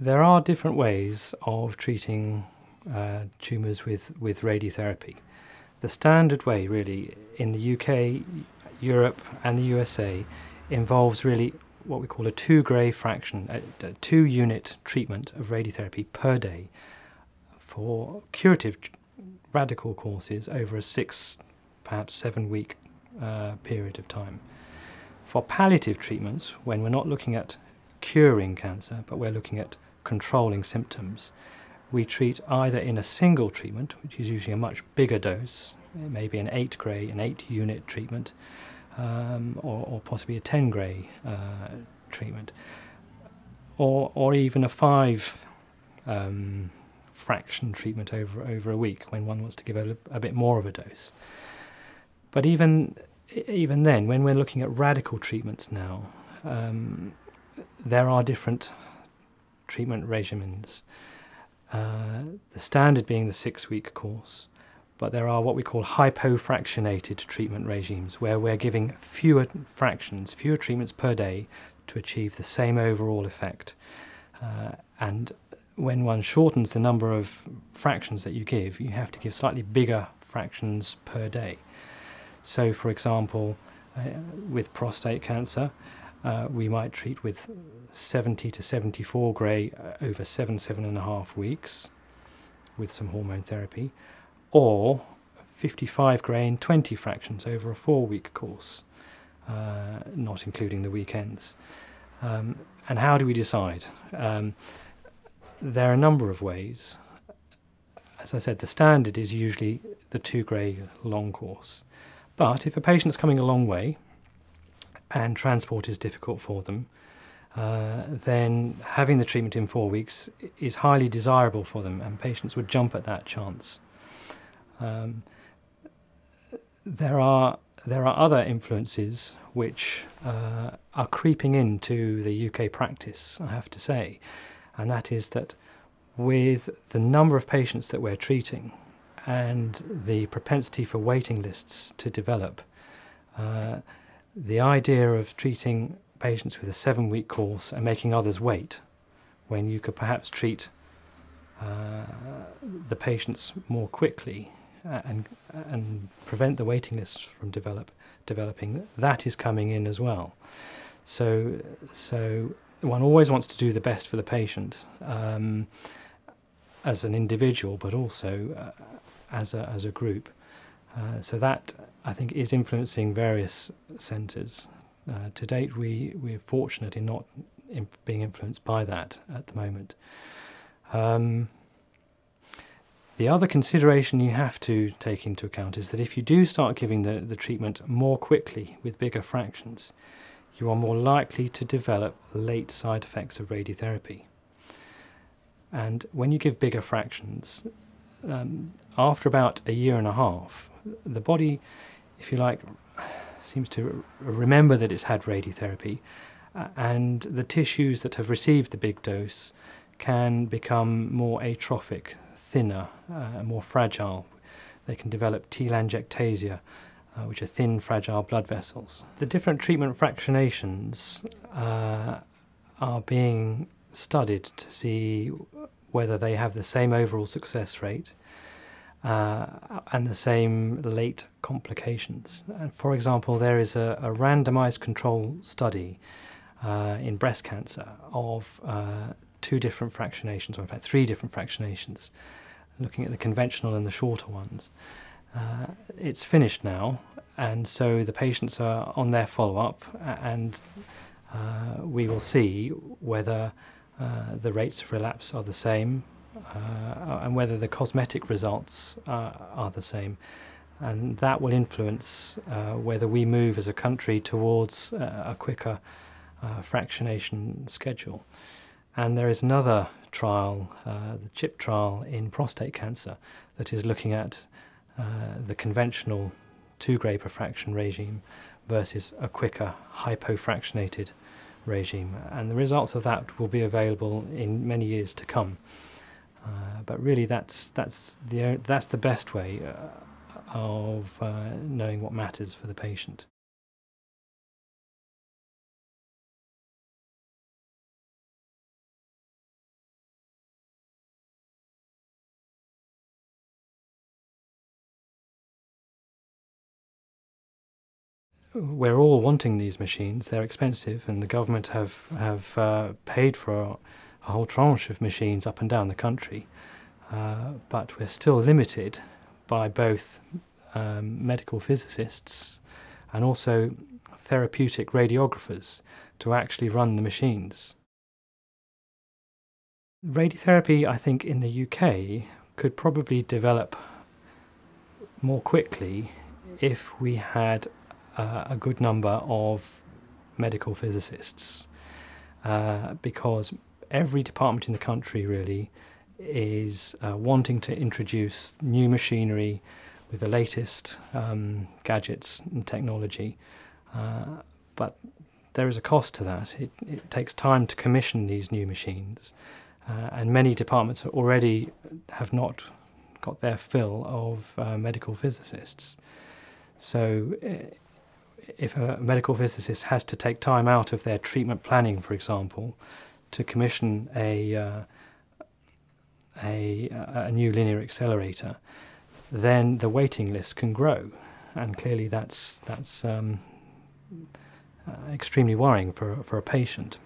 There are different ways of treating uh, tumours with, with radiotherapy. The standard way, really, in the UK, Europe, and the USA, involves really what we call a two gray fraction, a, a two unit treatment of radiotherapy per day for curative radical courses over a six, perhaps seven week uh, period of time. For palliative treatments, when we're not looking at curing cancer, but we're looking at controlling symptoms, we treat either in a single treatment, which is usually a much bigger dose, maybe an 8 gray, an 8 unit treatment, um, or, or, possibly a 10 gray uh, treatment, or, or even a 5 um, fraction treatment over, over a week when one wants to give a, a bit more of a dose. But even, even then, when we're looking at radical treatments now, um, there are different treatment regimens. Uh, the standard being the six week course, but there are what we call hypofractionated treatment regimes where we're giving fewer fractions, fewer treatments per day to achieve the same overall effect. Uh, and when one shortens the number of fractions that you give, you have to give slightly bigger fractions per day. So, for example, uh, with prostate cancer, uh, we might treat with 70 to 74 gray uh, over seven, seven and a half weeks with some hormone therapy, or 55 gray in 20 fractions over a four week course, uh, not including the weekends. Um, and how do we decide? Um, there are a number of ways. As I said, the standard is usually the two gray long course. But if a patient's coming a long way and transport is difficult for them, uh, then having the treatment in four weeks is highly desirable for them, and patients would jump at that chance. Um, there are there are other influences which uh, are creeping into the UK practice, I have to say, and that is that with the number of patients that we're treating and the propensity for waiting lists to develop, uh, the idea of treating patients with a seven week course and making others wait when you could perhaps treat uh, the patients more quickly and and prevent the waiting lists from develop developing that is coming in as well. So so one always wants to do the best for the patient um, as an individual but also uh, as a as a group uh, so that I think is influencing various centres. Uh, to date, we we're fortunate in not in being influenced by that at the moment. Um, the other consideration you have to take into account is that if you do start giving the, the treatment more quickly with bigger fractions, you are more likely to develop late side effects of radiotherapy. And when you give bigger fractions, um, after about a year and a half, the body, if you like, seems to remember that it's had radiotherapy, uh, and the tissues that have received the big dose can become more atrophic, thinner, uh, more fragile. They can develop telangiectasia, uh, which are thin, fragile blood vessels. The different treatment fractionations uh, are being studied to see whether they have the same overall success rate uh, and the same late complications. For example, there is a, a randomized control study uh, in breast cancer of uh, two different fractionations, or in fact, three different fractionations, looking at the conventional and the shorter ones. Uh, it's finished now, and so the patients are on their follow up, and uh, we will see whether uh, the rates of relapse are the same uh, and whether the cosmetic results uh, are the same. And that will influence uh, whether we move as a country towards uh, a quicker fractionation schedule. And there is another trial, the CHHiP trial in prostate cancer, that is looking at the conventional two gray per fraction regime versus a quicker hypofractionated regime. And the results of that will be available in many years to come. Uh, but really, that's that's the that's the best way uh, of uh, knowing what matters for the patient. We're all wanting these machines. They're expensive, and the government have have uh, paid for a, whole tranche of machines up and down the country. Uh, but we're still limited by both um, medical physicists and also therapeutic radiographers to actually run the machines. Radiotherapy, I think, in the UK could probably develop more quickly if we had uh, a good number of medical physicists, uh, because every department in the country really is uh, wanting to introduce new machinery with the latest um, gadgets and technology. Uh, but there is a cost to that. It, it, takes time to commission these new machines, uh, and many departments already have not got their fill of uh, medical physicists. So, uh, if a medical physicist has to take time out of their treatment planning, for example, to commission a uh, a, a new linear accelerator, then the waiting list can grow, and clearly that's that's um, uh, extremely worrying for for a patient.